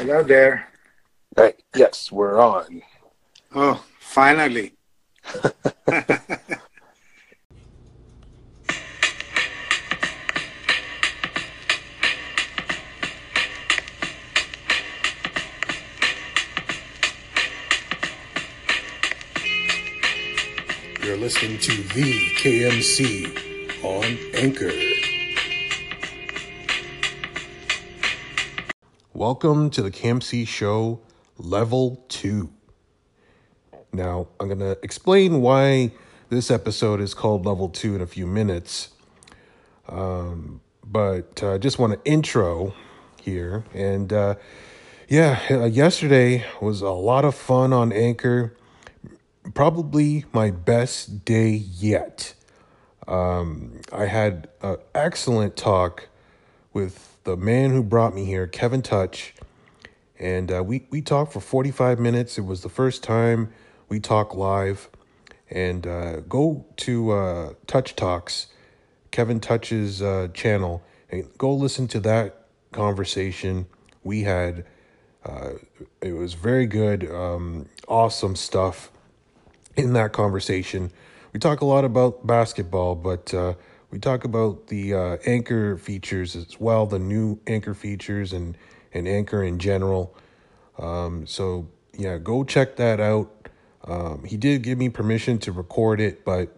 Hello there. Hey, yes, we're on. Oh, finally. You're listening to the KMC on Anchor. Welcome to the KMC show level 2. Now, I'm going to explain why this episode is called level 2 in a few minutes. Um, but I uh, just want to intro here and uh, yeah, uh, yesterday was a lot of fun on Anchor probably my best day yet. Um, I had an excellent talk with the man who brought me here, Kevin Touch, and uh, we we talked for forty five minutes. It was the first time we talked live, and uh, go to uh, Touch Talks, Kevin Touch's uh, channel, and go listen to that conversation we had. Uh, it was very good, um, awesome stuff in that conversation. We talk a lot about basketball, but we talk about the uh, anchor features as well, the new anchor features and, and anchor in general. Um, so, yeah, go check that out. Um, he did give me permission to record it, but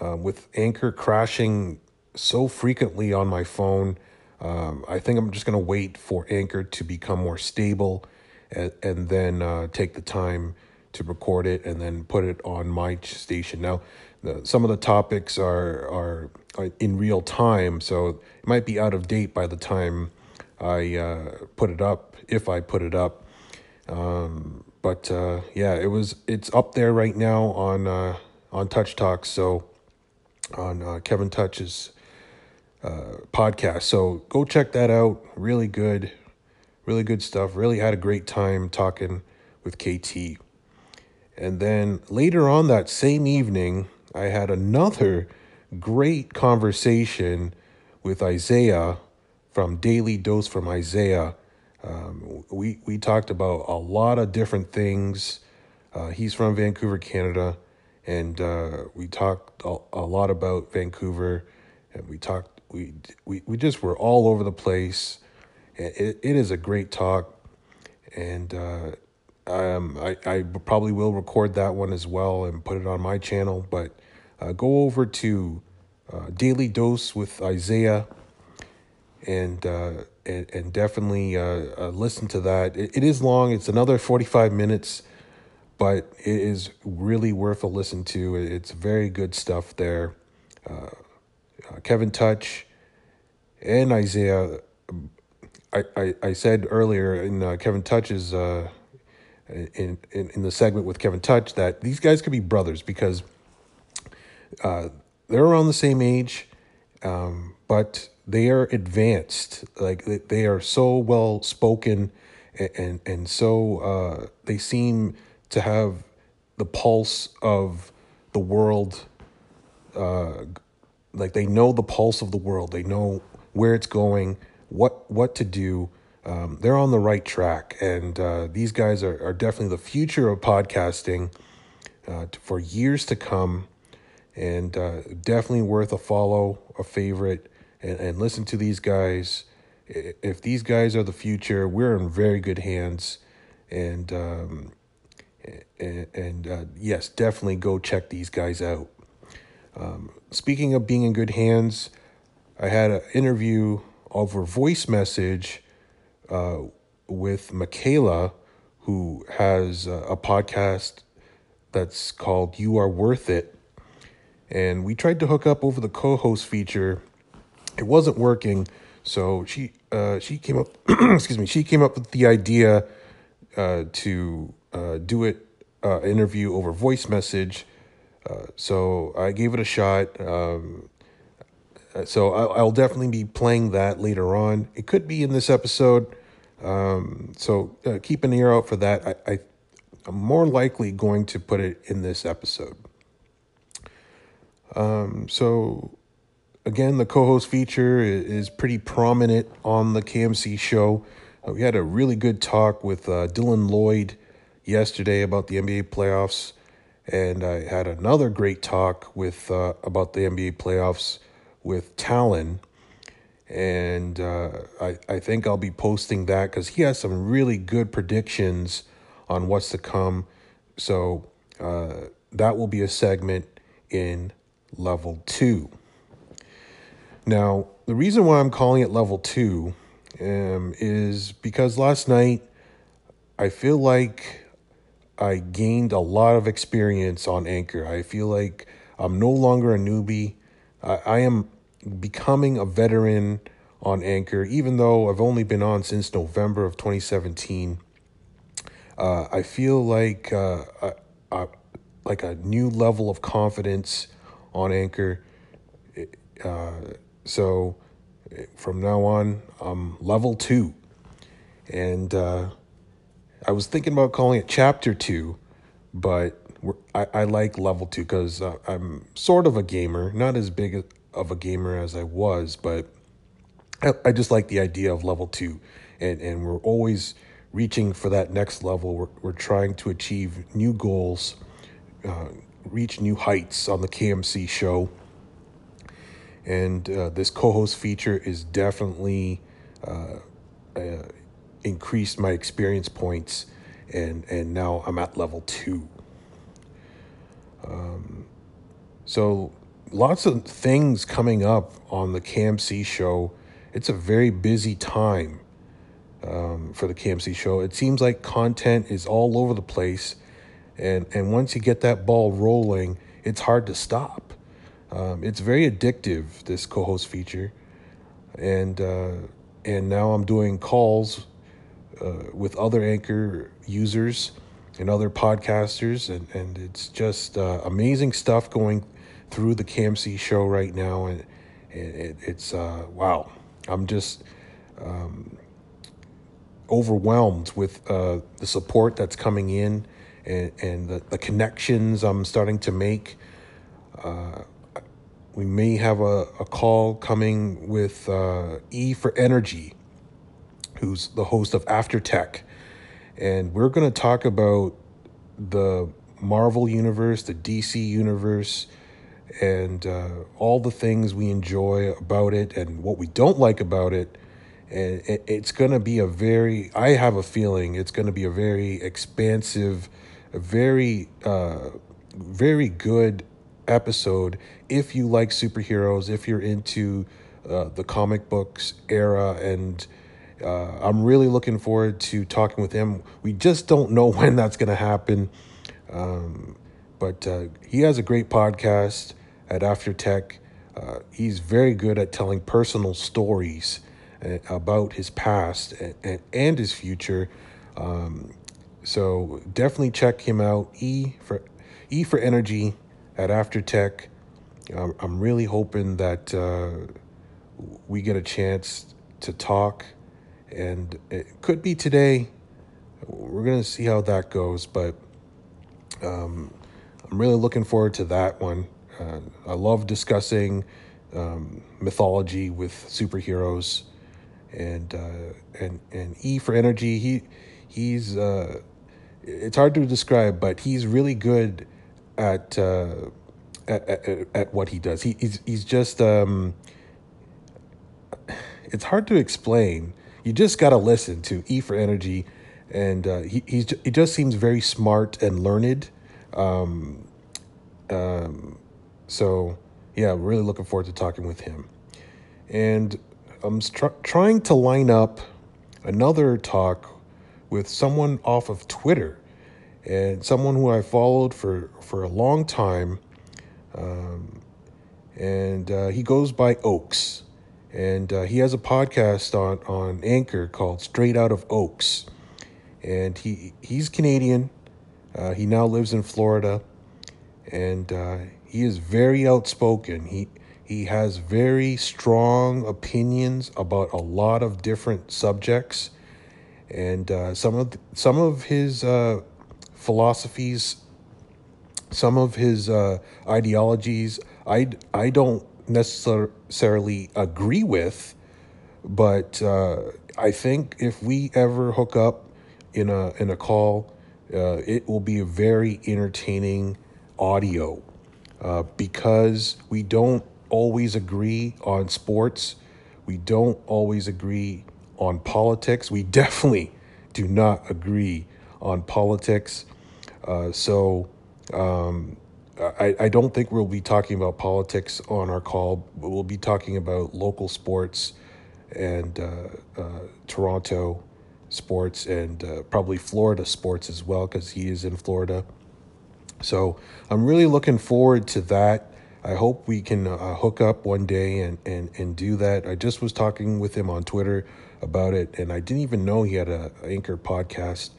uh, with anchor crashing so frequently on my phone, um, I think I'm just going to wait for anchor to become more stable and, and then uh, take the time to record it and then put it on my station. Now, the, some of the topics are, are, are in real time, so it might be out of date by the time I uh, put it up, if I put it up. Um, but uh, yeah, it was it's up there right now on uh, on Touch Talk, so on uh, Kevin Touch's uh, podcast. So go check that out. Really good, really good stuff. Really had a great time talking with KT. And then later on that same evening, I had another great conversation with Isaiah from Daily Dose from Isaiah. Um, we we talked about a lot of different things. Uh, he's from Vancouver, Canada, and uh, we talked a, a, lot about Vancouver, and we talked we we we just were all over the place. It, it is a great talk, and uh, um, I, I probably will record that one as well and put it on my channel. But uh, go over to uh, Daily Dose with Isaiah and uh, and, and definitely uh, uh, listen to that. It, it is long; it's another forty five minutes, but it is really worth a listen to. It's very good stuff there. Uh, Kevin Touch and Isaiah. I, I, I said earlier in Kevin Touch's in, in, in the segment with Kevin Touch that these guys could be brothers because uh, they're around the same age, um, but they are advanced. Like they are so well spoken, and and, and so uh, they seem to have the pulse of the world. Uh, like they know the pulse of the world. They know where it's going, what what to do um, they're on the right track. And uh, these guys are, are definitely the future of podcasting uh, for years to come. And uh, definitely worth a follow, a favorite, and, and listen to these guys. If these guys are the future, we're in very good hands. And um, and, and uh, yes, definitely go check these guys out. Um, speaking of being in good hands, I had an interview over voice message uh, with Michaela, who has a, podcast that's called You Are Worth It. And we tried to hook up over the co-host feature. It wasn't working, so she uh, she came up excuse me, she came up with the idea uh, to uh, do it uh, interview over voice message. Uh, so I gave it a shot. Um, so I'll, I'll, definitely be playing that later on. It could be in this episode. Um, so uh, keep an ear out for that. I, I, I'm more likely going to put it in this episode. Um, so again, the co-host feature is, pretty prominent on the KMC show. Uh, we had a really good talk with uh, Dylan Lloyd yesterday about the NBA playoffs, and I had another great talk with uh, about the NBA playoffs with Talon. And uh, I, I think I'll be posting that because he has some really good predictions on what's to come. So uh, that will be a segment in level two. Now, the reason why I'm calling it level two um, is because last night I feel like I gained a lot of experience on Anchor. I feel like I'm no longer a newbie. I, I am becoming a veteran on Anchor, even though I've only been on since November of 2017. Uh, I feel like uh, I, like a new level of confidence on Anchor. Uh, so from now on, I'm level two. And uh, I was thinking about calling it chapter two, but I, I like level two because uh, I'm sort of a gamer, not as big of a gamer as I was, but I, I just like the idea of level two. And, and we're always reaching for that next level. We're, we're trying to achieve new goals, uh, reach new heights on the KMC show and uh, this co-host feature is definitely uh, uh, increased my experience points and and now I'm at level two um, so lots of things coming up on the CAMC show. It's a very busy time um, for the CAMC show. It seems like content is all over the place and and once you get that ball rolling it's hard to stop. Um, it's very addictive, this co-host feature, and uh, and now I'm doing calls uh, with other anchor users and other podcasters, and and it's just uh, amazing stuff going through the KMC show right now, and, and it, it's uh, wow. I'm just um, overwhelmed with uh, the support that's coming in and, and the, the connections I'm starting to make. Uh, we may have a, a call coming with uh, E for Energy, who's the host of After Tech. And we're going to talk about the Marvel Universe, the DC Universe, and uh, all the things we enjoy about it and what we don't like about it. And it's going to be a very, I have a feeling it's going to be a very expansive, a very, uh, very good episode if you like superheroes, if you're into uh, the comic books era, and uh, I'm really looking forward to talking with him. We just don't know when that's going to happen, um, but uh, he has a great podcast at After Tech. Uh, he's very good at telling personal stories uh, about his past and, and, his future. Um, so definitely check him out. E for E for Energy at After Tech. I'm really hoping that uh, we get a chance to talk, and it could be today. We're gonna see how that goes, but um, I'm really looking forward to that one. Uh, I love discussing um, mythology with superheroes, and uh, and and E for energy. He he's uh, it's hard to describe, but he's really good at, uh, at, at, at what he does. He, he's he's just um, it's hard to explain. You just got to listen to E for Energy, and uh, he he's he just seems very smart and learned. Um, um, so yeah, really looking forward to talking with him, and I'm tr- trying to line up another talk with someone off of Twitter and someone who I followed for, for a long time. Um, and uh, he goes by Oaks. And uh, he has a podcast on, on Anchor called Straight Out of Oaks. And he he's Canadian. Uh, he now lives in Florida. And uh, he is very outspoken. He he has very strong opinions about a lot of different subjects, and uh, some of some of his uh, philosophies, some of his uh, ideologies, I, I don't necessarily agree with, but uh, I think if we ever hook up in a in a call, uh, it will be a very entertaining audio uh, because we don't always agree on sports. We don't always agree on politics. We definitely do not agree on politics. Uh, so um, I, I don't think we'll be talking about politics on our call. But we'll be talking about local sports and uh, uh, Toronto sports and uh, probably Florida sports as well because he is in Florida. So I'm really looking forward to that. I hope we can uh, hook up one day and, and, and do that. I just was talking with him on Twitter about it, and I didn't even know he had a, Anchor podcast.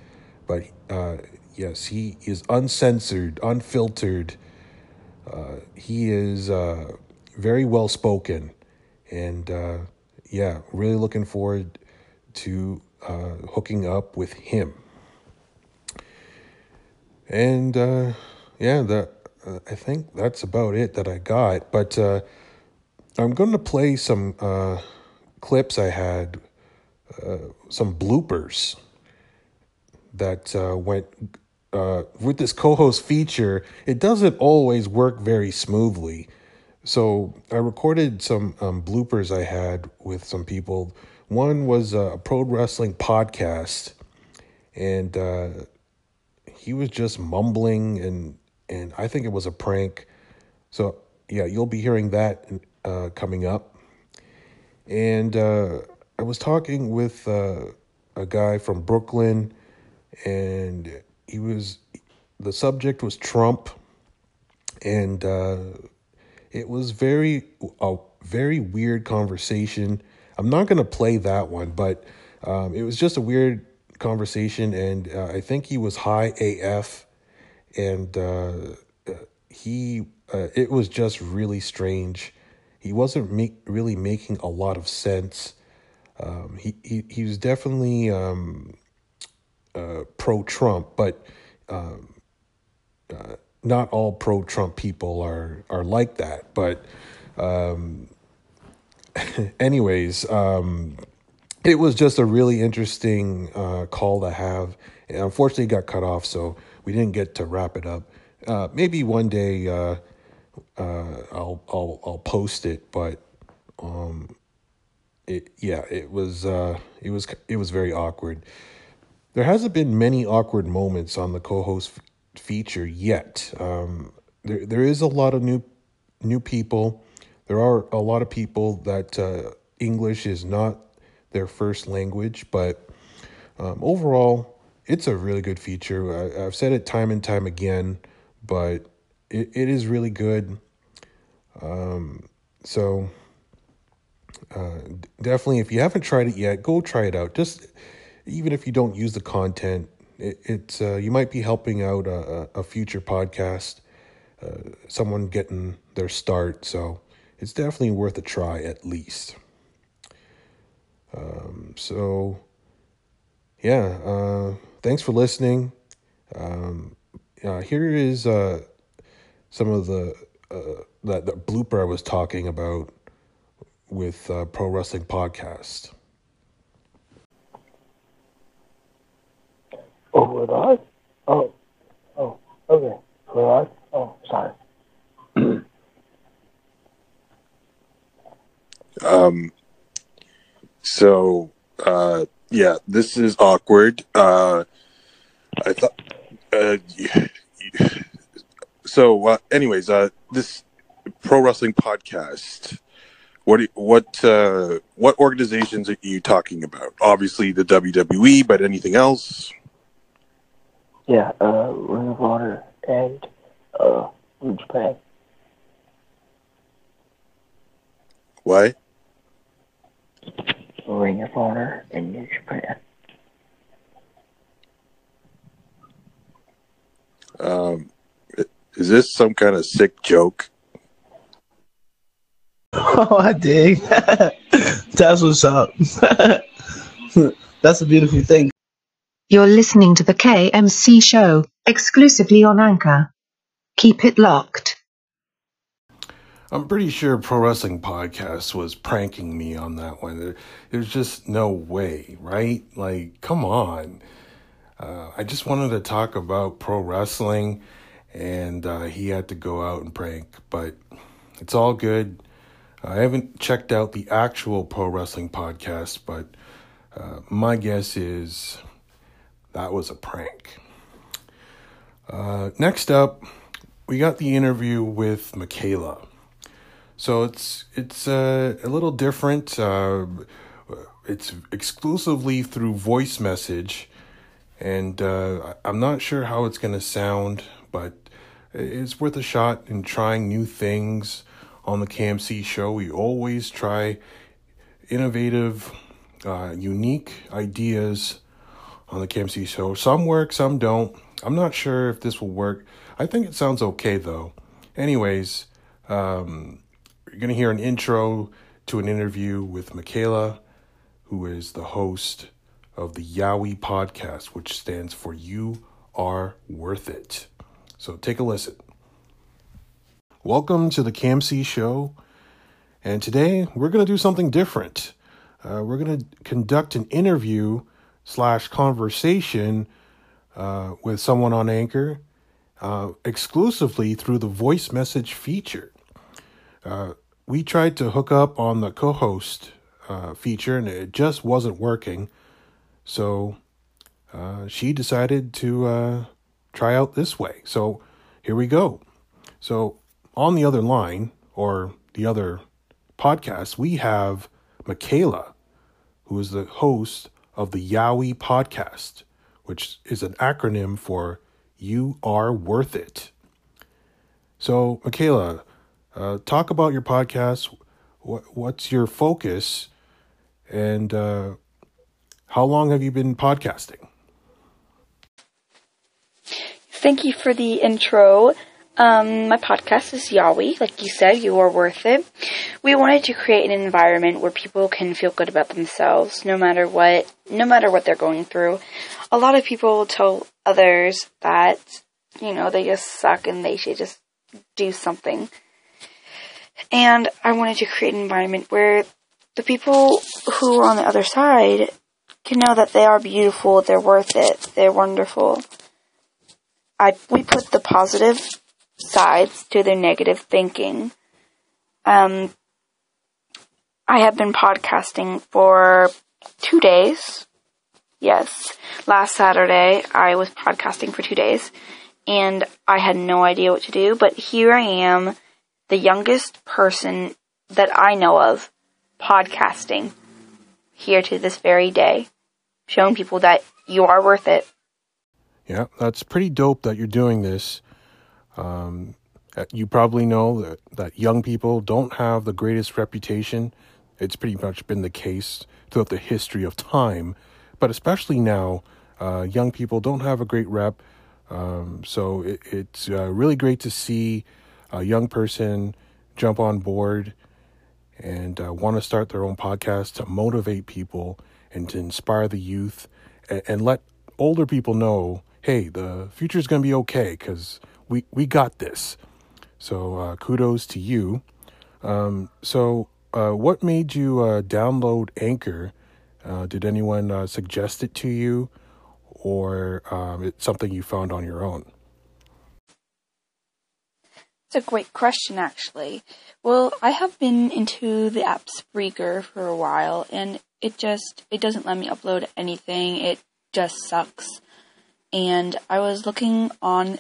But uh, yes, he is uncensored, unfiltered. Uh, he is uh, very well spoken, and uh, yeah, really looking forward to uh, hooking up with him. And uh, yeah, that I think that's about it that I got. But uh, I'm going to play some uh, clips I had, uh, some bloopers that uh, went uh, with this co-host feature. It doesn't always work very smoothly. So I recorded some um, bloopers I had with some people. One was a pro wrestling podcast, and uh, he was just mumbling, and and I think it was a prank. So yeah, you'll be hearing that uh, coming up. And uh, I was talking with uh, a guy from Brooklyn, and he was the subject was Trump, and uh, it was very a very weird conversation. I'm not to play that one, but um, it was just a weird conversation, and uh, I think he was high AF, and uh, he uh, it was just really strange. He wasn't make, really making a lot of sense. Um, he, he he was definitely um, uh, pro Trump, but um, uh, not all pro Trump people are are like that. But um, anyways, um, it was just a really interesting uh, call to have. And unfortunately, it got cut off, so we didn't get to wrap it up. Uh, maybe one day uh, uh, I'll I'll I'll post it, but um, it yeah, it was uh, it was it was very awkward. There hasn't been many awkward moments on the co-host f- feature yet. Um, there there is a lot of new new people. There are a lot of people that uh, English is not their first language, but um, overall, it's a really good feature. I, I've said it time and time again, but it, it is really good. Um, so uh, definitely, if you haven't tried it yet, go try it out. Just even if you don't use the content, it, it's uh, you might be helping out a, a future podcast, uh, someone getting their start. So it's definitely worth a try at least. So yeah, uh, thanks for listening. Um, uh, here is uh, some of the uh, that, that blooper I was talking about with uh, Pro Wrestling Podcast. Oh, with us? Oh, oh, okay. For us? Oh, sorry. Um, so, uh, yeah, this is awkward. Uh, I thought, uh, so, uh, anyways, uh, this pro wrestling podcast, what, what, uh, what organizations are you talking about? Obviously the WWE, but anything else? Yeah, uh, Ring of Honor and, uh, New Japan. Why? Ring of Honor and New Japan. Um, is this some kind of sick joke? Oh, I dig. That's what's up. That's a beautiful thing. You're listening to the KMC show, exclusively on Anchor. Keep it locked. I'm pretty sure Pro Wrestling Podcast was pranking me on that one. There, there's just no way, right? Like, come on. Uh, I just wanted to talk about pro wrestling, and uh, he had to go out and prank, but it's all good. I haven't checked out the actual pro wrestling podcast, but uh, my guess is that was a prank. Uh, next up, we got the interview with Michaela. So it's it's uh, a little different. Uh, it's exclusively through voice message, and uh, I'm not sure how it's to sound, but it's worth a shot in trying new things on the KMC show. We always try innovative, uh, unique ideas on the KMC show. Some work, some don't. I'm not sure if this will work. I think it sounds okay though. Anyways, um, you're going to hear an intro to an interview with Michaela, who is the host of the Yowie podcast, which stands for You Are Worth It. So take a listen. Welcome to the KMC show. And today we're going to do something different. Uh, we're going to conduct an interview slash conversation uh, with someone on Anchor uh, exclusively through the voice message feature. We tried to hook up on the co host uh, feature and it just wasn't working. So uh, she decided to uh, try out this way. So here we go. So on the other line, or the other podcast, we have Michaela, who is the host of the Yowie podcast, which is an acronym for You Are Worth It. So, Michaela, uh, talk about your podcast. What, what's your focus? And uh, how long have you been podcasting? Thank you for the intro. Um, my podcast is Yowie. Like you said, you are worth it. We wanted to create an environment where people can feel good about themselves, no matter what, no matter what they're going through. A lot of people tell others that, you know, they just suck and they should just do something. And I wanted to create an environment where the people who are on the other side can know that they are beautiful, they're worth it, they're wonderful. I we put the positive sides to their negative thinking. Um, I have been podcasting for two days. Yes, last Saturday I was podcasting for two days, and I had no idea what to do. But here I am, the youngest person that I know of podcasting here to this very day, showing people that you are worth it. Yeah, that's pretty dope that you're doing this. Um, you probably know that, that young people don't have the greatest reputation. It's pretty much been the case throughout the history of time, but especially now, uh, young people don't have a great rep. Um, so it, it's uh, really great to see a young person jump on board and uh, want to start their own podcast to motivate people and to inspire the youth and, and let older people know hey, the future is going to be okay because we, we got this. So uh, kudos to you. Um, so, uh, what made you uh, download Anchor? Uh, did anyone uh, suggest it to you, or um, it's something you found on your own? It's a great question, actually. Well, I have been into the app Spreaker for a while, and it just it doesn't let me upload anything. It just sucks. And I was looking on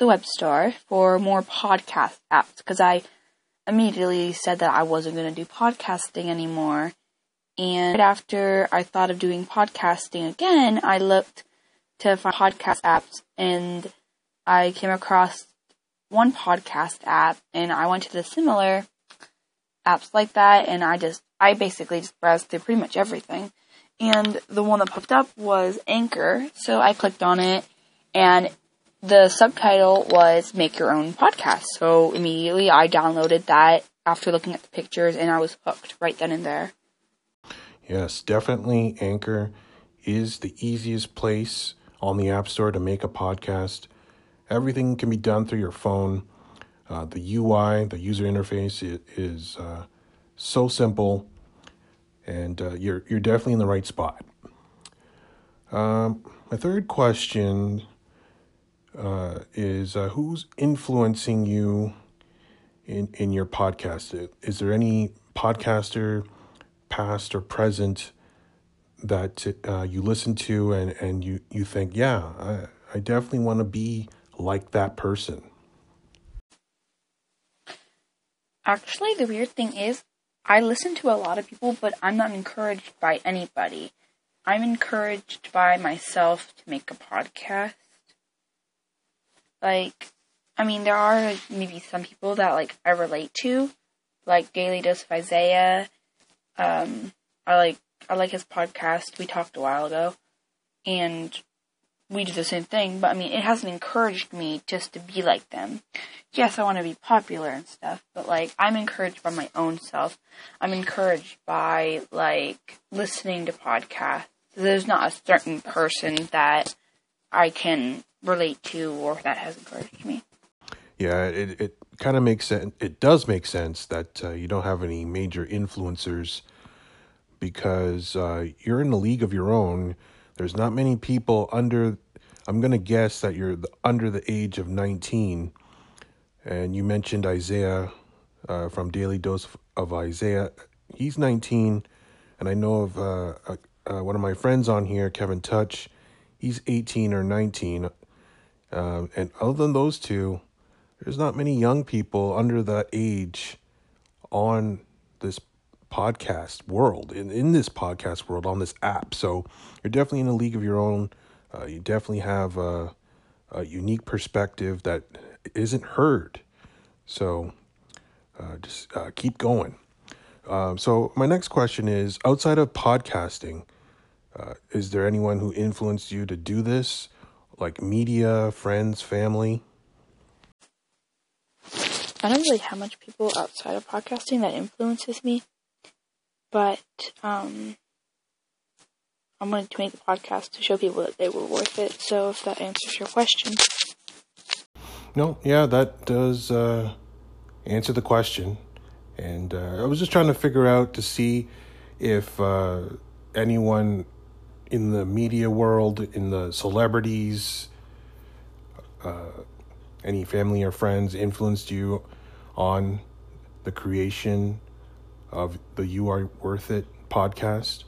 the web store for more podcast apps because I immediately said that I wasn't going to do podcasting anymore. And right after I thought of doing podcasting again, I looked to find podcast apps and I came across one podcast app and I went to the similar apps like that and I just, I basically just browsed through pretty much everything. And the one that popped up was Anchor. So I clicked on it and the subtitle was Make Your Own Podcast. So immediately I downloaded that after looking at the pictures and I was hooked right then and there. Yes, definitely Anchor is the easiest place on the App Store to make a podcast. Everything can be done through your phone. Uh, the UI, the user interface, i- is uh, so simple, and uh, you're you're definitely in the right spot. Um, my third question uh, is uh, who's influencing you in in your podcast? Is there any podcaster, past or present, that uh, you listen to and and you you think, yeah, I, I definitely want to be like that person. Actually, the weird thing is, I listen to a lot of people, but I'm not encouraged by anybody. I'm encouraged by myself to make a podcast. Like, I mean, there are maybe some people that like I relate to, like Daily Dose of Isaiah. Um, I like I like his podcast. We talked a while ago, and we do the same thing. But I mean, it hasn't encouraged me just to be like them. Yes, I want to be popular and stuff, but like I'm encouraged by my own self. I'm encouraged by like listening to podcasts. There's not a certain person that I can relate to or that has encouraged me. Yeah, it, it kind of makes sense. It does make sense that uh, you don't have any major influencers because uh, you're in a league of your own. There's not many people under. I'm gonna guess that you're under the age of 19, and you mentioned Isaiah uh, from Daily Dose of Isaiah. He's 19, and I know of uh, uh, one of my friends on here, Kevin Touch. He's 18 or 19, um, and other than those two, there's not many young people under that age on this podcast world in, in this podcast world on this app. So you're definitely in a league of your own. Uh, you definitely have a, a, unique perspective that isn't heard. So uh, just uh, keep going. Um, so my next question is outside of podcasting uh, is there anyone who influenced you to do this? Like media friends family? I don't really have much people outside of podcasting that influences me, but um, I wanted to make the podcast to show people that they were worth it. So if that answers your question, no, yeah, that does uh, answer the question, and uh, I was just trying to figure out to see if uh, anyone in the media world, in the celebrities, uh, any family or friends influenced you on the creation of the You Are Worth It podcast.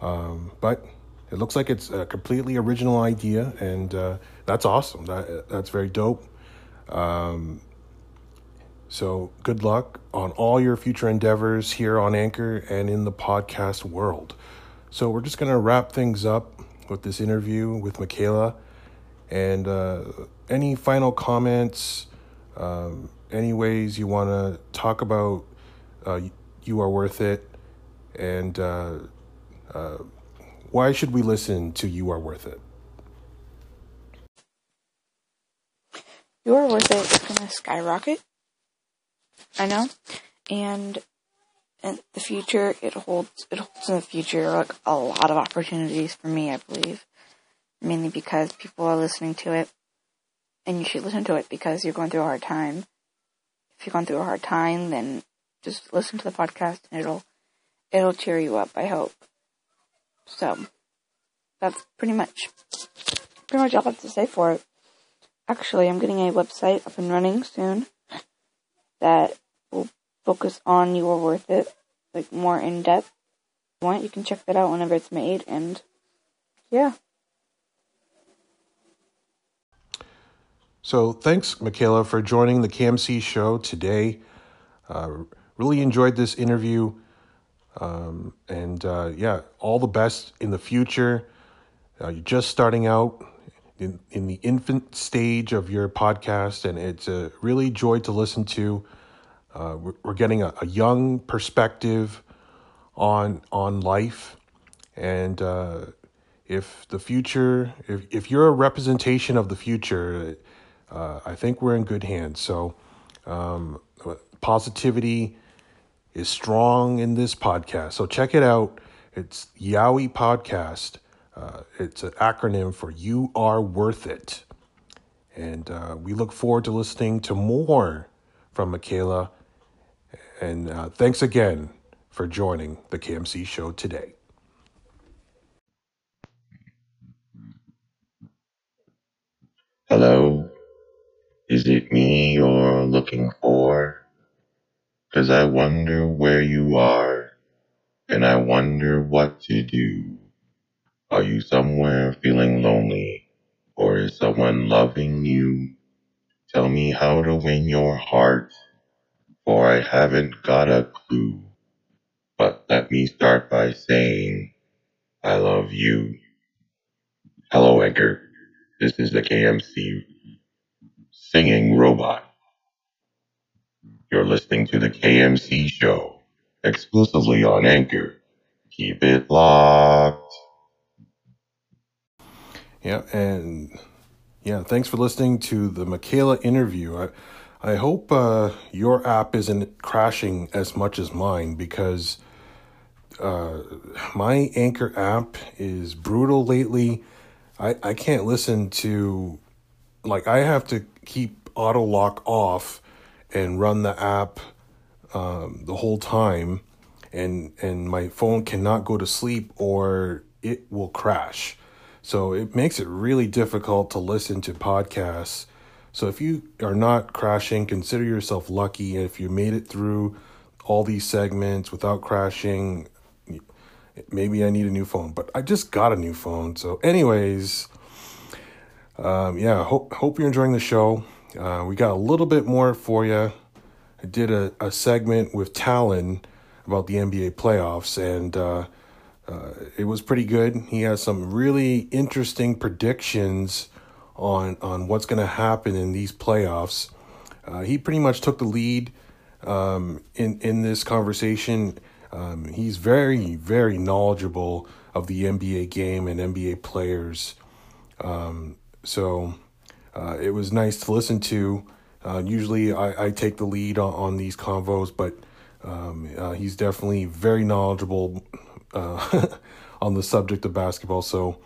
Um, but it looks like it's a completely original idea, and uh, that's awesome. That that's very dope. Um, so good luck on all your future endeavors here on Anchor and in the podcast world. So we're just gonna wrap things up with this interview with Michaela, and uh, any final comments, um, any ways you want to talk about uh, You Are Worth It, and uh, uh, why should we listen to You Are Worth It? You Are Worth It is going to skyrocket. I know. And in the future, it holds, it holds in the future like a lot of opportunities for me, I believe. Mainly because people are listening to it and you should listen to it because you're going through a hard time. If you're going through a hard time, then just listen to the podcast and it'll it'll cheer you up, I hope. So that's pretty much pretty much all I have to say for it. Actually, I'm getting a website up and running soon that will focus on you are worth it, like more in depth. If you want, you can check that out whenever it's made and yeah. So thanks, Michaela, for joining the CAMC show today. Uh, really enjoyed this interview. Um, and uh, yeah, all the best in the future. Uh, you're just starting out in, in the infant stage of your podcast, and it's a really joy to listen to. Uh, we're, we're, getting a, a, young perspective on on life, and uh, if the future, if if you're a representation of the future, uh, I think we're in good hands. So, um, positivity is strong in this podcast. So check it out. It's Yowie Podcast. Uh, it's an acronym for You Are Worth It. And uh, we look forward to listening to more from Michaela. And uh, thanks again for joining the KMC show today. Hello? Is it me you're looking for? 'Cause I wonder where you are, and I wonder what to do. Are you somewhere feeling lonely, or is someone loving you? Tell me how to win your heart, for I haven't got a clue. But let me start by saying, I love you. Hello, Edgar. This is the KMC singing robot. You're listening to the KMC show exclusively on Anchor. Keep it locked. Yeah, and yeah, thanks for listening to the Michaela interview. I, I hope uh, your app isn't crashing as much as mine because uh, my Anchor app is brutal lately. I, I can't listen to, like, I have to keep auto lock off and run the app um, the whole time, and and my phone cannot go to sleep or it will crash. So it makes it really difficult to listen to podcasts. So if you are not crashing, consider yourself lucky. If you made it through all these segments without crashing, maybe I need a new phone. But I just got a new phone. So, anyways, um, yeah, hope hope you're enjoying the show. Uh, we got a little bit more for you. I did a, a segment with Talon about the NBA playoffs, and uh, uh, it was pretty good. He has some really interesting predictions on on what's going to happen in these playoffs. Uh, he pretty much took the lead um, in in this conversation. Um, he's very very knowledgeable of the NBA game and NBA players. Um, so uh, it was nice to listen to. Uh, usually I, I take the lead on, on these convos, but um, uh, he's definitely very knowledgeable uh, on the subject of basketball. So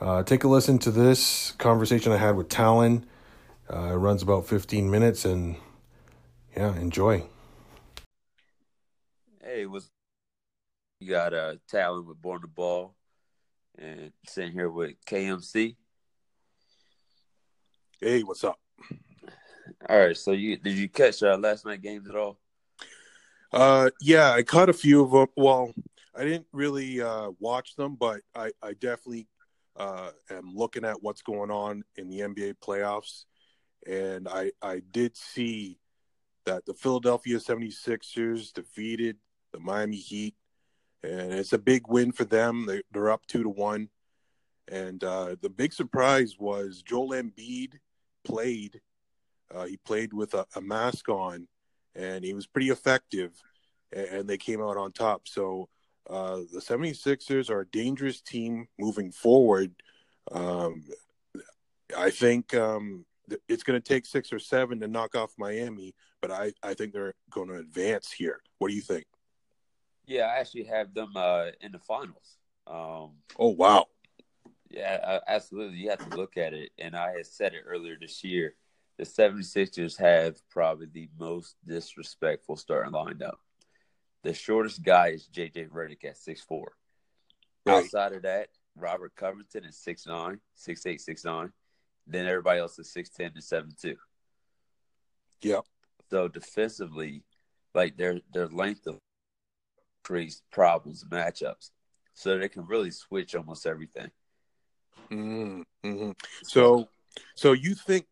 uh, take a listen to this conversation I had with Talon. Uh, it runs about 15 minutes, and yeah, enjoy. Hey, what's you got uh Talon with Born to Ball and sitting here with KMC. Hey, what's up? All right, so you did you catch uh, last night games at all? Uh, yeah, I caught a few of them. Well, I didn't really uh, watch them, but I, I definitely uh, am looking at what's going on in the NBA playoffs. And I, I did see that the Philadelphia 76ers defeated the Miami Heat. And it's a big win for them. They, they're up two to one. And uh, the big surprise was Joel Embiid played. Uh, he played with a, a mask on, and he was pretty effective. And, and they came out on top. So uh, the 76ers are a dangerous team moving forward. Um, I think um, th- it's going to take six or seven to knock off Miami, but I, I think they're going to advance here. What do you think? Yeah, I actually have them uh, in the finals. Um, Oh, wow. Yeah, absolutely. You have to look at it. And I had said it earlier this year. The 76ers have probably the most disrespectful starting lineup. The shortest guy is JJ Redick at 6'4. Right. Outside of that, Robert Covington is 6'9, 6'8, 6'9. Then everybody else is 6'10 and 7'2. Yep. So defensively, like their their length of creates problems matchups. So they can really switch almost everything. Mm-hmm. So, so you think,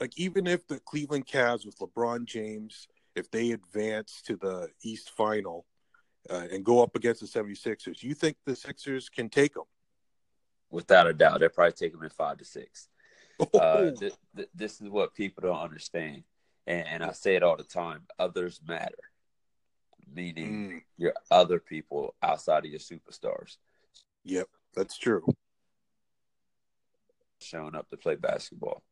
like, even if the Cleveland Cavs with LeBron James, if they advance to the East Final uh, and go up against the 76ers, you think the Sixers can take them? Without a doubt, they'll probably take them in five to six. Uh, Oh, th- th- this is what people don't understand, and, and I say it all the time. Others matter, meaning Mm, your other people outside of your superstars yep, that's true. Showing up to play basketball.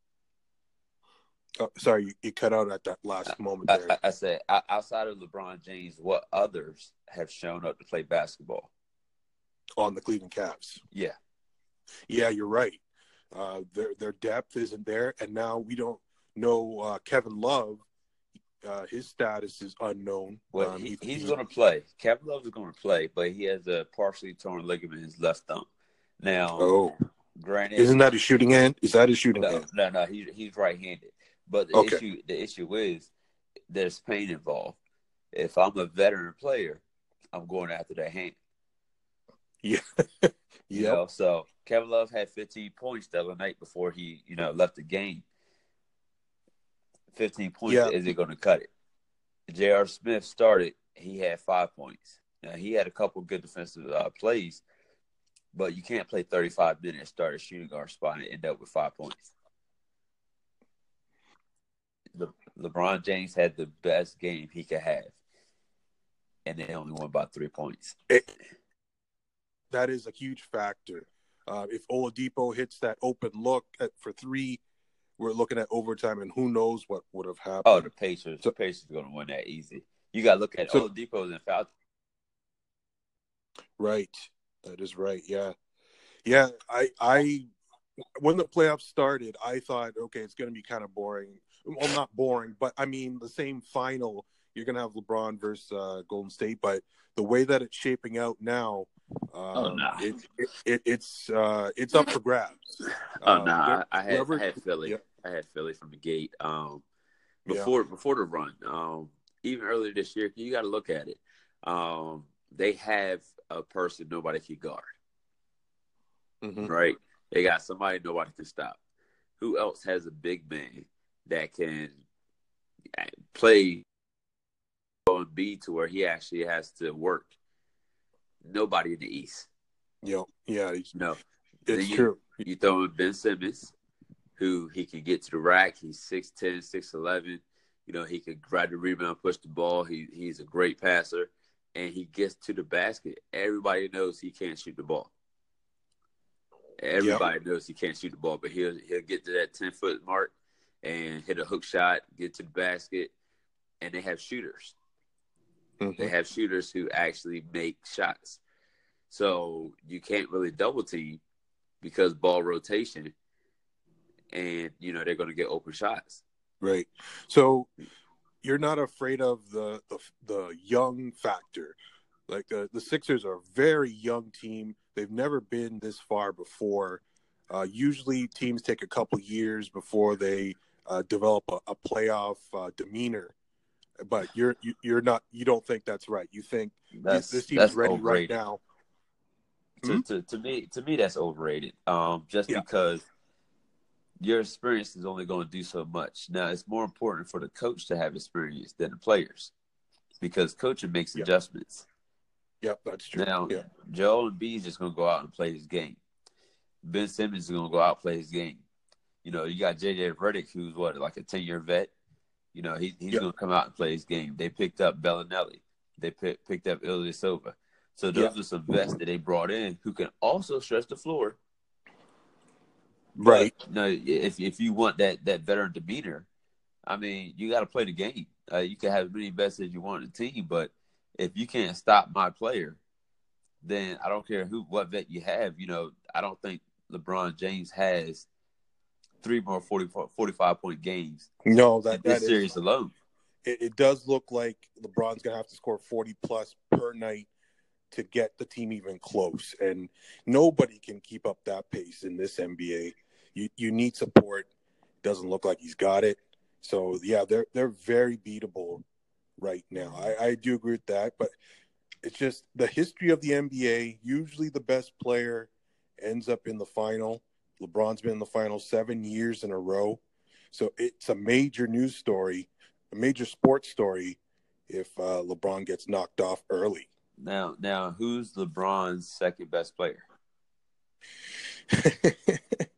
Oh, sorry, you, you cut out at that last moment I, there. I, I said outside of LeBron James, what others have shown up to play basketball? on the Cleveland Cavs. Yeah, Yeah, you're right. Uh, their their depth isn't there, and now we don't know uh, Kevin Love. Uh, his status is unknown. Well, Um, he, he- he's he- going to play. Kevin Love is going to play, but he has a partially torn ligament in his left thumb. Now, Oh, granted, isn't that his shooting hand? Is that his shooting no, hand? no, no, he, he's right-handed. But the Okay. issue, the issue is, there's pain involved. If I'm a veteran player, I'm going after that hand. Yeah. You know, so Kevin Love had 15 points the other night before he, you know, left the game. 15 points Yeah. is it going to cut it? J.R. Smith started. He had five points. Now he had a couple good defensive uh, plays, but you can't play 35 minutes, start a shooting guard spot, and end up with five points. Le- LeBron James had the best game he could have, and they only won by three points. It- that is a huge factor. Uh, if Oladipo hits that open look at, for three, we're looking at overtime, and who knows what would have happened. Oh, the Pacers. So- the Pacers are going to win that easy. You got to look at So- Oladipo's in foul. Right. That is right. Yeah. Yeah. I, I, when the playoffs started, I thought, okay, it's going to be kind of boring. Well, not boring, but I mean, the same final, you're going to have LeBron versus uh, Golden State. But the way that it's shaping out now, um, Oh, nah. it, it, it, it's, uh, it's up for grabs. Oh Um, no, I, I had whoever- I had Philly. Yeah. I had Philly from the gate. Um, Yeah. before before the run, um, even earlier this year, you got to look at it. Um, they have a person nobody can guard. Mhm. right? They got somebody nobody can stop. Who else has a big man that can play Embiid to where he actually has to work? Nobody in the East. Yeah. Yeah. No. it's you, true. You throw in Ben Simmons, who he can get to the rack. He's 6'10", 6'11". You know, he can grab the rebound, push the ball. He he's a great passer, and he gets to the basket. Everybody knows he can't shoot the ball. Everybody knows he can't shoot the ball, but he'll he'll get to that ten foot mark and hit a hook shot, get to the basket, and they have shooters. Mhm. They have shooters who actually make shots. So you can't really double team because ball rotation, and you know they're going to get open shots. Right. So you're not afraid of the the, the young factor. Like the, the Sixers are a very young team. They've never been this far before. Uh, usually, teams take a couple years before they uh, develop a, a playoff uh, demeanor. But you're you, you're not. You don't think that's right. You think That's this team's ready overrated. right now. To, Hmm? to, to me, to me, that's overrated. Um, just Yeah. because your experience is only going to do so much. Now, it's more important for the coach to have experience than the players, because coaching makes Yeah. adjustments. Yep, that's true. Now, yeah, Joel Embiid is just going to go out and play his game. Ben Simmons is going to go out and play his game. You know, you got JJ Redick, who's what, like a 10 year vet. You know, he, he's Yep. going to come out and play his game. They picked up Belinelli. They pick, picked up Ilyasova. So those Yeah. are some vets that they brought in who can also stretch the floor. Right. But, no, if if you want that that veteran demeanor, I mean, you got to play the game. Uh, you can have as many vets as you want in the team, but if you can't stop my player, then I don't care who what vet you have. You know, I don't think LeBron James has three more 40, 45 point games No, in that this that is series alone. it, it does look like LeBron's gonna have to score forty plus per night to get the team even close, and nobody can keep up that pace in this NBA. You you need support. Doesn't look like he's got it. So yeah, they're they're very beatable right now. I, I do agree with that, but it's just the history of the NBA. Usually, the best player ends up in the final. LeBron's been in the final seven years in a row, so it's a major news story a major sports story if uh, LeBron gets knocked off early. Now, now, who's LeBron's second best player?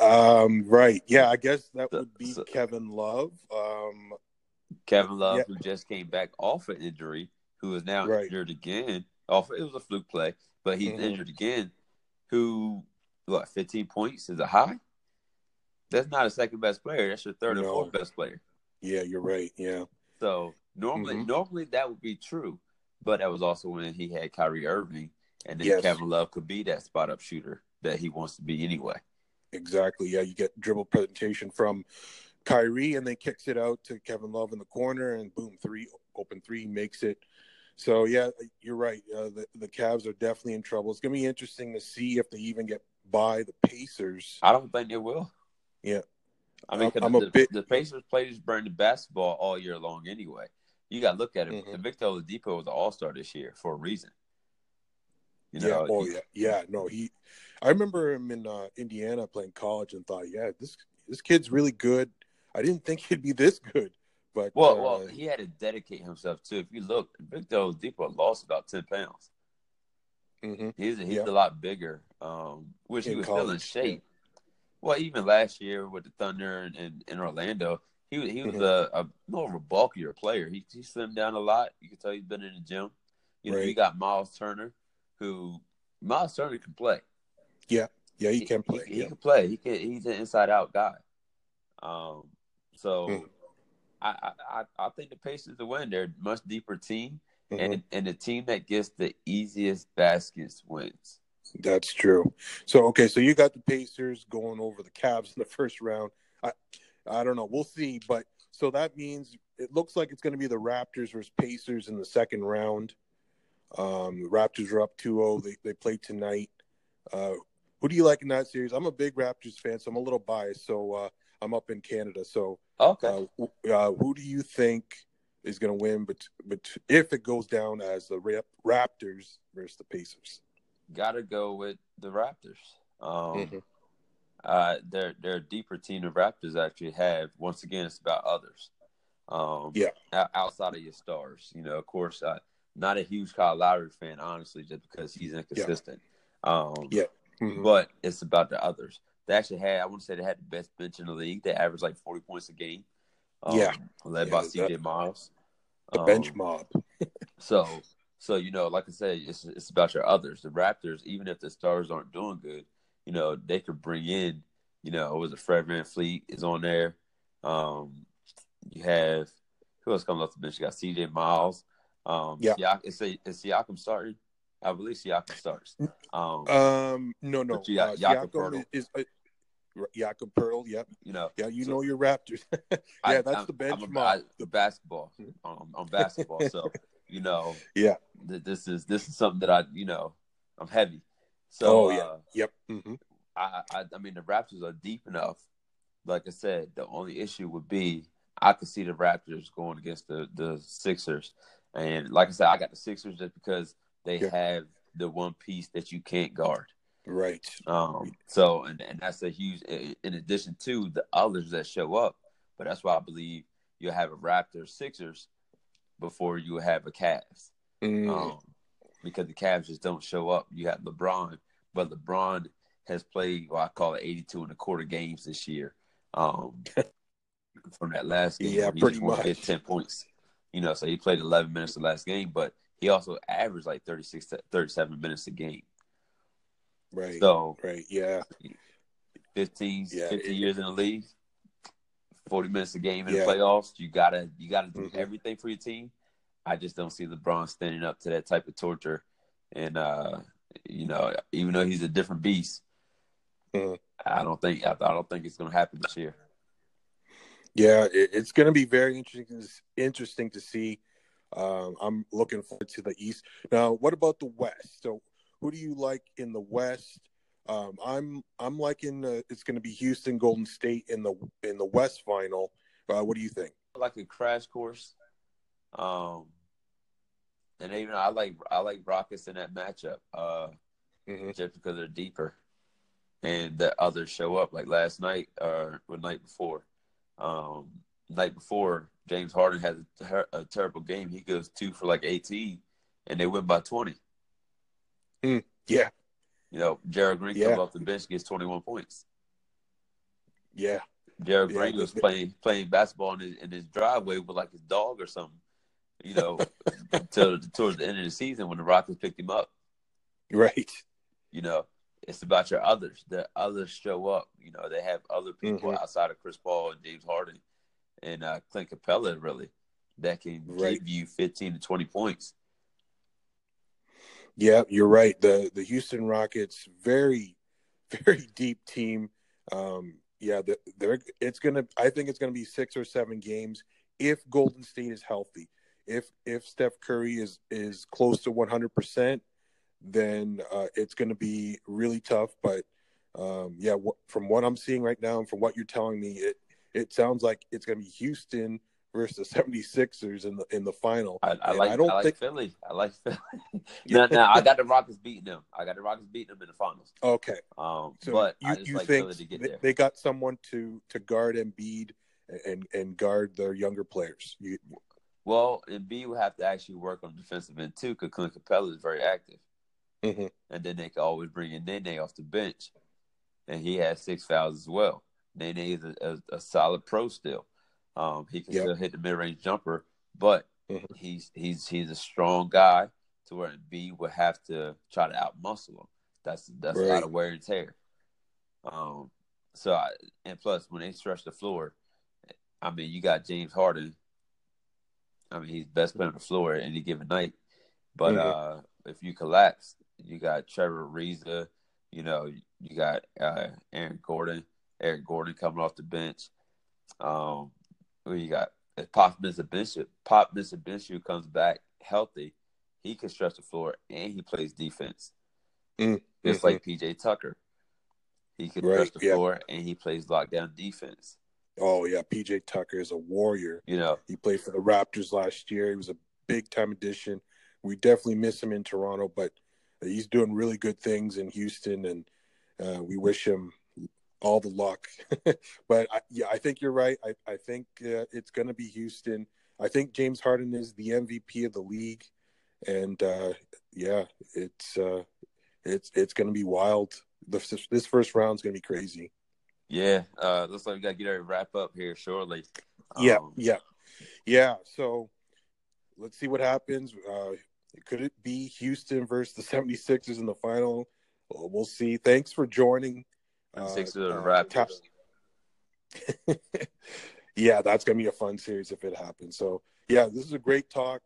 um, right. Yeah, I guess that would be so- Kevin Love. Um, Kevin Love, Yeah. who just came back off an injury, who is now Right. injured again. Off it was a fluke play, but he's Mhm. injured again. Who what? Fifteen points is a high. That's not a second best player. That's your third or fourth best player. yeah, you're right. Yeah. So normally, Mhm. normally that would be true, but that was also when he had Kyrie Irving, and then Yes. Kevin Love could be that spot up shooter that he wants to be anyway. Exactly. Yeah, you get dribble penetration from Kyrie, and then kicks it out to Kevin Love in the corner, and boom, three open three makes it. So yeah, you're right. Uh, the the Cavs are definitely in trouble. It's gonna be interesting to see if they even get by the Pacers. I don't think they will. Yeah, I mean, I'm the, bit- the Pacers played this brand of basketball all year long anyway. You got to look at it. Mhm. Victor Oladipo was an All Star this year for a reason. You yeah. know, Oh he- yeah. Yeah. No, he. I remember him in uh, Indiana playing college and thought, yeah, this this kid's really good. I didn't think he'd be this good, but Well, uh, well, he had to dedicate himself to. If you look, Victor Oladipo lost about ten pounds. mhm. He's he's Yeah. a lot bigger, um, which he was still in college, shape. Well, even last year with the Thunder and in, in Orlando, he was he was Mhm. a, a more of a bulkier player. He he slimmed down a lot. You can tell he's been in the gym. You know, you got Miles Turner, who Miles Turner can play. yeah, yeah, he can play. He, he yeah. can play. He can. He's an inside out guy. Um, so Mhm. I, I I think the Pacers to win. They're a much deeper team, Mhm. and and the team that gets the easiest baskets wins. That's true. So okay, so you got the Pacers going over the Cavs in the first round. I I don't know. We'll see, but so that means it looks like it's going to be the Raptors versus Pacers in the second round. Um, the Raptors are up 2-0. They they play tonight. Uh, who do you like in that series? I'm a big Raptors fan, so I'm a little biased. So uh, I'm up in Canada. So Okay. uh, wh- uh, who do you think is going to win? But but if it goes down as the Rap- Raptors versus the Pacers, Got to go with the Raptors. Um, Mhm. uh, they're they're a deeper team. The Raptors actually have. Once again, it's about others. Um, Yeah. outside of your stars, you know. Of course, I not a huge Kyle Lowry fan, honestly, just because he's inconsistent. Um, Yeah. Mhm. but it's about the others. They actually had. I to say they had the best bench in the league. They averaged like forty points a game. Um, Yeah. led Yeah, by CJ Miles. the bench Um, mob. so, so you know, like I said, it's it's about your others. The Raptors, even if the stars aren't doing good, you know, they could bring in, you know, it was a Fred VanVleet is on there. Um, you have who else comes off the bench? You got C.J. Miles. Um, Yeah. Siak, is, is Siakam starting? I believe Siakam starts. Um, Um, no, no. Got uh, Siakam Poeltl. is uh, Jakob Poeltl. Yep. you know, Yeah, you So- know your Raptors. yeah, I- that's I'm- the bench I'm a- the basketball. Um, on basketball, so you know, Yeah. th- this is this is something that I, you know, I'm heavy. So, oh yeah. uh, Yep. hmm I, I, I mean, the Raptors are deep enough. Like I said, the only issue would be I could see the Raptors going against the the Sixers, and like I said, I got the Sixers just because they Yeah. have the one piece that you can't guard. Right. Um, so and and that's a huge. In addition to the others that show up, but that's why I believe you'll have a Raptors Sixers before you have a Cavs. Mm, Um, because the Cavs just don't show up. You have LeBron, but LeBron has played what I call it 82 and a quarter games this year. Um, from that last game, Yeah, he pretty much. 10 points. You know, so he played 11 minutes the last game, but he also averaged like 36 to 37 minutes a game. right. So right. Yeah. 15, Yeah, 15 it- years in the league, 40 minutes a game in Yeah. the playoffs. You gotta you gotta do Mhm. everything for your team. I just don't see LeBron standing up to that type of torture. And uh, you know, even though he's a different beast, Mhm. I don't think I, I don't think it's gonna happen this year. Yeah. It, it's going to be very interesting. Interesting to see. Um, I'm looking forward to the East. Now, what about the West? So, who do you like in the West? Um, I'm I'm liking uh, it's going to be Houston Golden State in the in the West final. Uh, what do you think? Like a crash course. Um and even I like I like Rockets in that matchup, uh, Mhm. just because they're deeper. And the others show up like last night or the night before. Um, night before, James Harden has a, ter- a terrible game. He goes two for like 18, and they win by 20. Yeah, You know, Gerald Green Yeah. comes off the bench, gets 21 points. yeah, Gerald Yeah, Green was playing playing basketball in his, in his driveway with like his dog or something. You know, till towards the end of the season when the Rockets picked him up. right. You know, it's about your others. The others show up. You know, they have other people Mhm. outside of Chris Paul and James Harden and uh, Clint Capela really that can Right. give you 15 to 20 points. Yeah, you're right. The the Houston Rockets very very deep team. Um, yeah, the- they're it's gonna. I think it's gonna be six or seven games if Golden State is healthy. If if Steph Curry is is close to one hundred percent, then uh, it's gonna be really tough. But um, yeah, wh- from what I'm seeing right now and from what you're telling me, it it sounds like it's gonna be Houston versus the 76ers in the in the final. I, I like I I, don't like think- Philly. I like Philly. now, now I got the Rockets beating them. I got the Rockets beating them in the finals. Okay, Um, so but you, I you like think Philly to get they, there. they got someone to to guard Embiid and and guard their younger players? You, Well, Embiid will have to actually work on the defensive end too, because Clint Capela is very active, Mhm. and then they can always bring in Nene off the bench, and he has six fouls as well. Nene is a, a, a solid pro still. Um, he can Yep. still hit the mid range jumper, but Mhm. he's he's he's a strong guy to where B would have to try to outmuscle him. That's that's a lot of wear and tear. Um, so I, and plus when they stretch the floor, I mean you got James Harden. I mean he's best player on the floor any given night. But Mhm. uh, if you collapse, you got Trevor Ariza, you know, you got uh, Aaron Gordon, Eric Gordon coming off the bench. Um, you got? If Pop Mitsubishi, Pop Mitsubishi comes back healthy, he can stretch the floor and he plays defense. Mm, Just like PJ Tucker. He can Right, stretch the yeah. floor and he plays lockdown defense. Oh yeah, PJ Tucker is a warrior. You know, He played for the Raptors last year. He was a big time addition. We definitely miss him in Toronto, but he's doing really good things in Houston, and uh, we wish him all the luck. but I, yeah, I think you're right. I, I think uh, it's going to be Houston. I think James Harden is the MVP of the league, and uh, yeah, it's uh, it's it's going to be wild. This, this first round is going to be crazy. yeah. Uh, looks like we got to get to wrap up here shortly. Yeah, Um, yeah, yeah. So let's see what happens. Uh, could it be Houston versus the 76ers in the final? Well, we'll see. Thanks for joining. Uh, 76ers are the uh, Raptors. Ta- yeah, that's gonna be a fun series if it happens. So yeah, this is a great talk.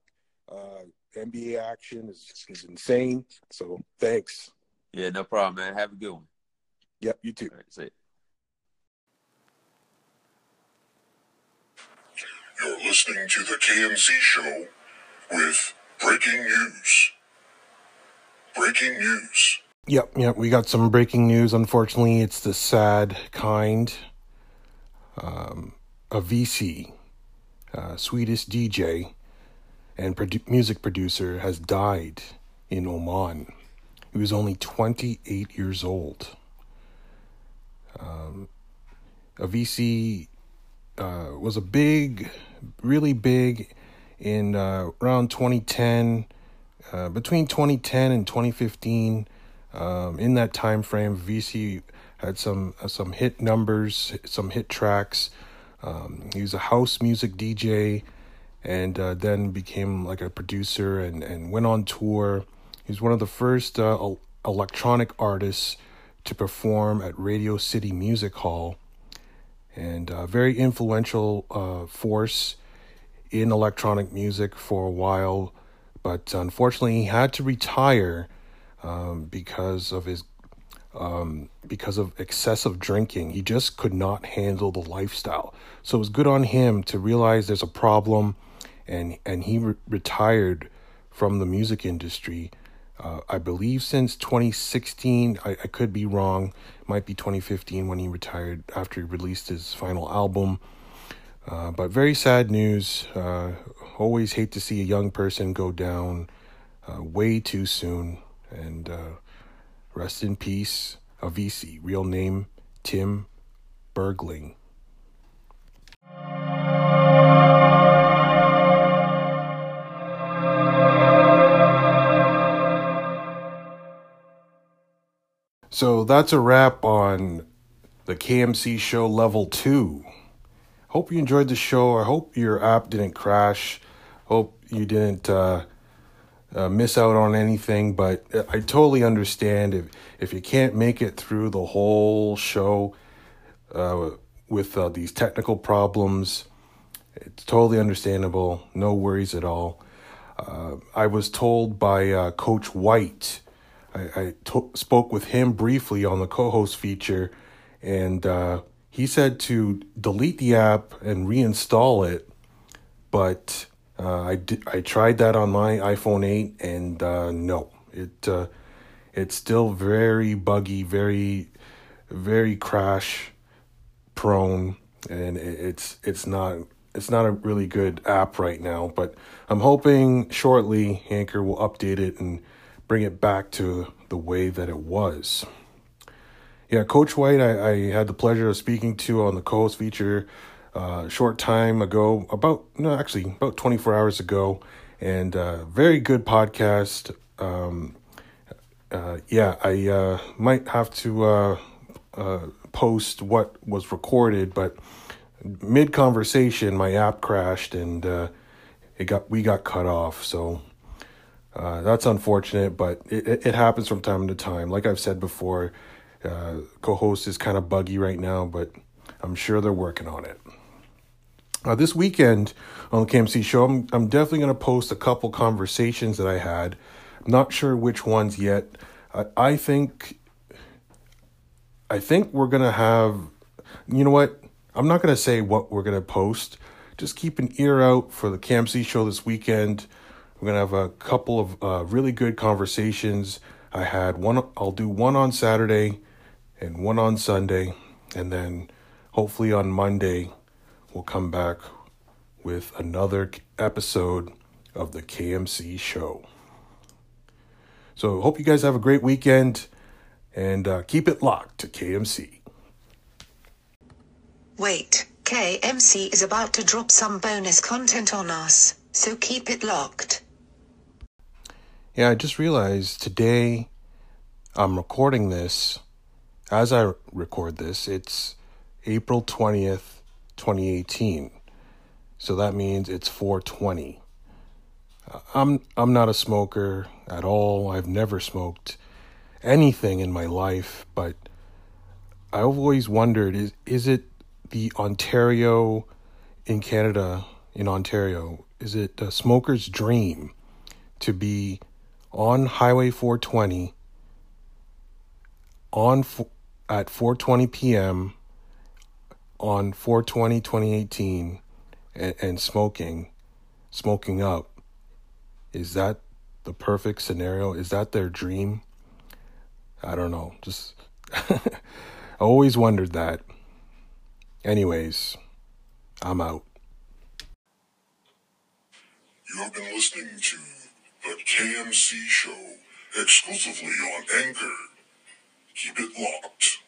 Uh, NBA action is, is insane. So thanks. Yeah, no problem, man. Have a good one. Yep, you too. All right, see ya. You're listening to the KMC Show with breaking news. Breaking news. Yep, yep. We got some breaking news. Unfortunately, it's the sad kind. Um, Avicii, uh, Swedish DJ and produ- music producer, has died in Oman. He was only 28 years old. Um, Avicii uh, was a big, really big in uh, around 2010, uh, between 2010 and 2015. Um, in that time frame, Avicii had some uh, some hit numbers, some hit tracks. Um, he was a house music DJ, and uh, then became like a producer and, and went on tour. He was one of the first uh, electronic artists to perform at Radio City Music Hall, and a very influential uh, force in electronic music for a while. But unfortunately, he had to retire um, because of his um, because of excessive drinking. He just could not handle the lifestyle. So it was good on him to realize there's a problem, and and he re- retired from the music industry. Uh, I believe since 2016. I, I could be wrong. It might be 2015 when he retired after he released his final album. Uh, but very sad news. Uh, always hate to see a young person go down uh, way too soon. And uh, rest in peace, Avicii, real name Tim Bergling. So that's a wrap on the KMC show level two. Hope you enjoyed the show. I hope your app didn't crash. Hope you didn't uh, uh, miss out on anything. But I totally understand if if you can't make it through the whole show uh, with uh, these technical problems. It's totally understandable. No worries at all. Uh, I was told by uh, Coach White. I, I to- spoke with him briefly on the co-host feature, and uh, he said to delete the app and reinstall it, but uh, I I tried that on my iPhone 8 and uh, no, it uh, it's still very buggy, very very crash prone, and it's it's not it's not a really good app right now. But I'm hoping shortly Anchor will update it and bring it back to the way that it was. Yeah, Coach White, I, I had the pleasure of speaking to on the co-host feature uh, short time ago, about no, actually about 24 hours ago, and uh, very good podcast. Um, uh, yeah, I uh, might have to uh, uh, post what was recorded, but mid conversation, my app crashed and uh, it got we got cut off. So uh, that's unfortunate, but it, it happens from time to time. Like I've said before, uh, co-host is kind of buggy right now, but I'm sure they're working on it. Uh, this weekend on the KMC show, I'm, I'm definitely going to post a couple conversations that I had. I'm not sure which ones yet. I, I think I think we're going to have, you know what? I'm not going to say what we're going to post. Just keep an ear out for the KMC show this weekend. We're going to have a couple of uh, really good conversations. I had one, I'll do one on Saturday and one on Sunday. And then hopefully on Monday, we'll come back with another episode of the KMC show. So, hope you guys have a great weekend and uh, keep it locked to KMC. Wait, KMC is about to drop some bonus content on us, so keep it locked. Yeah, I just realized today I'm recording this. As I record this, it's April 20th, 2018. So that means it's 420. I'm I'm not a smoker at all. I've never smoked anything in my life, but I've always wondered is is it the Ontario in Canada in Ontario is it a smoker's dream to be on Highway 420 on at 4:20 p.m. on 420 2018 and, and smoking smoking up is that the perfect scenario is that their dream I don't know. Just I always wondered that. Anyways, I'm out. You have been listening to the KMC Show exclusively on Anchor. Keep it locked.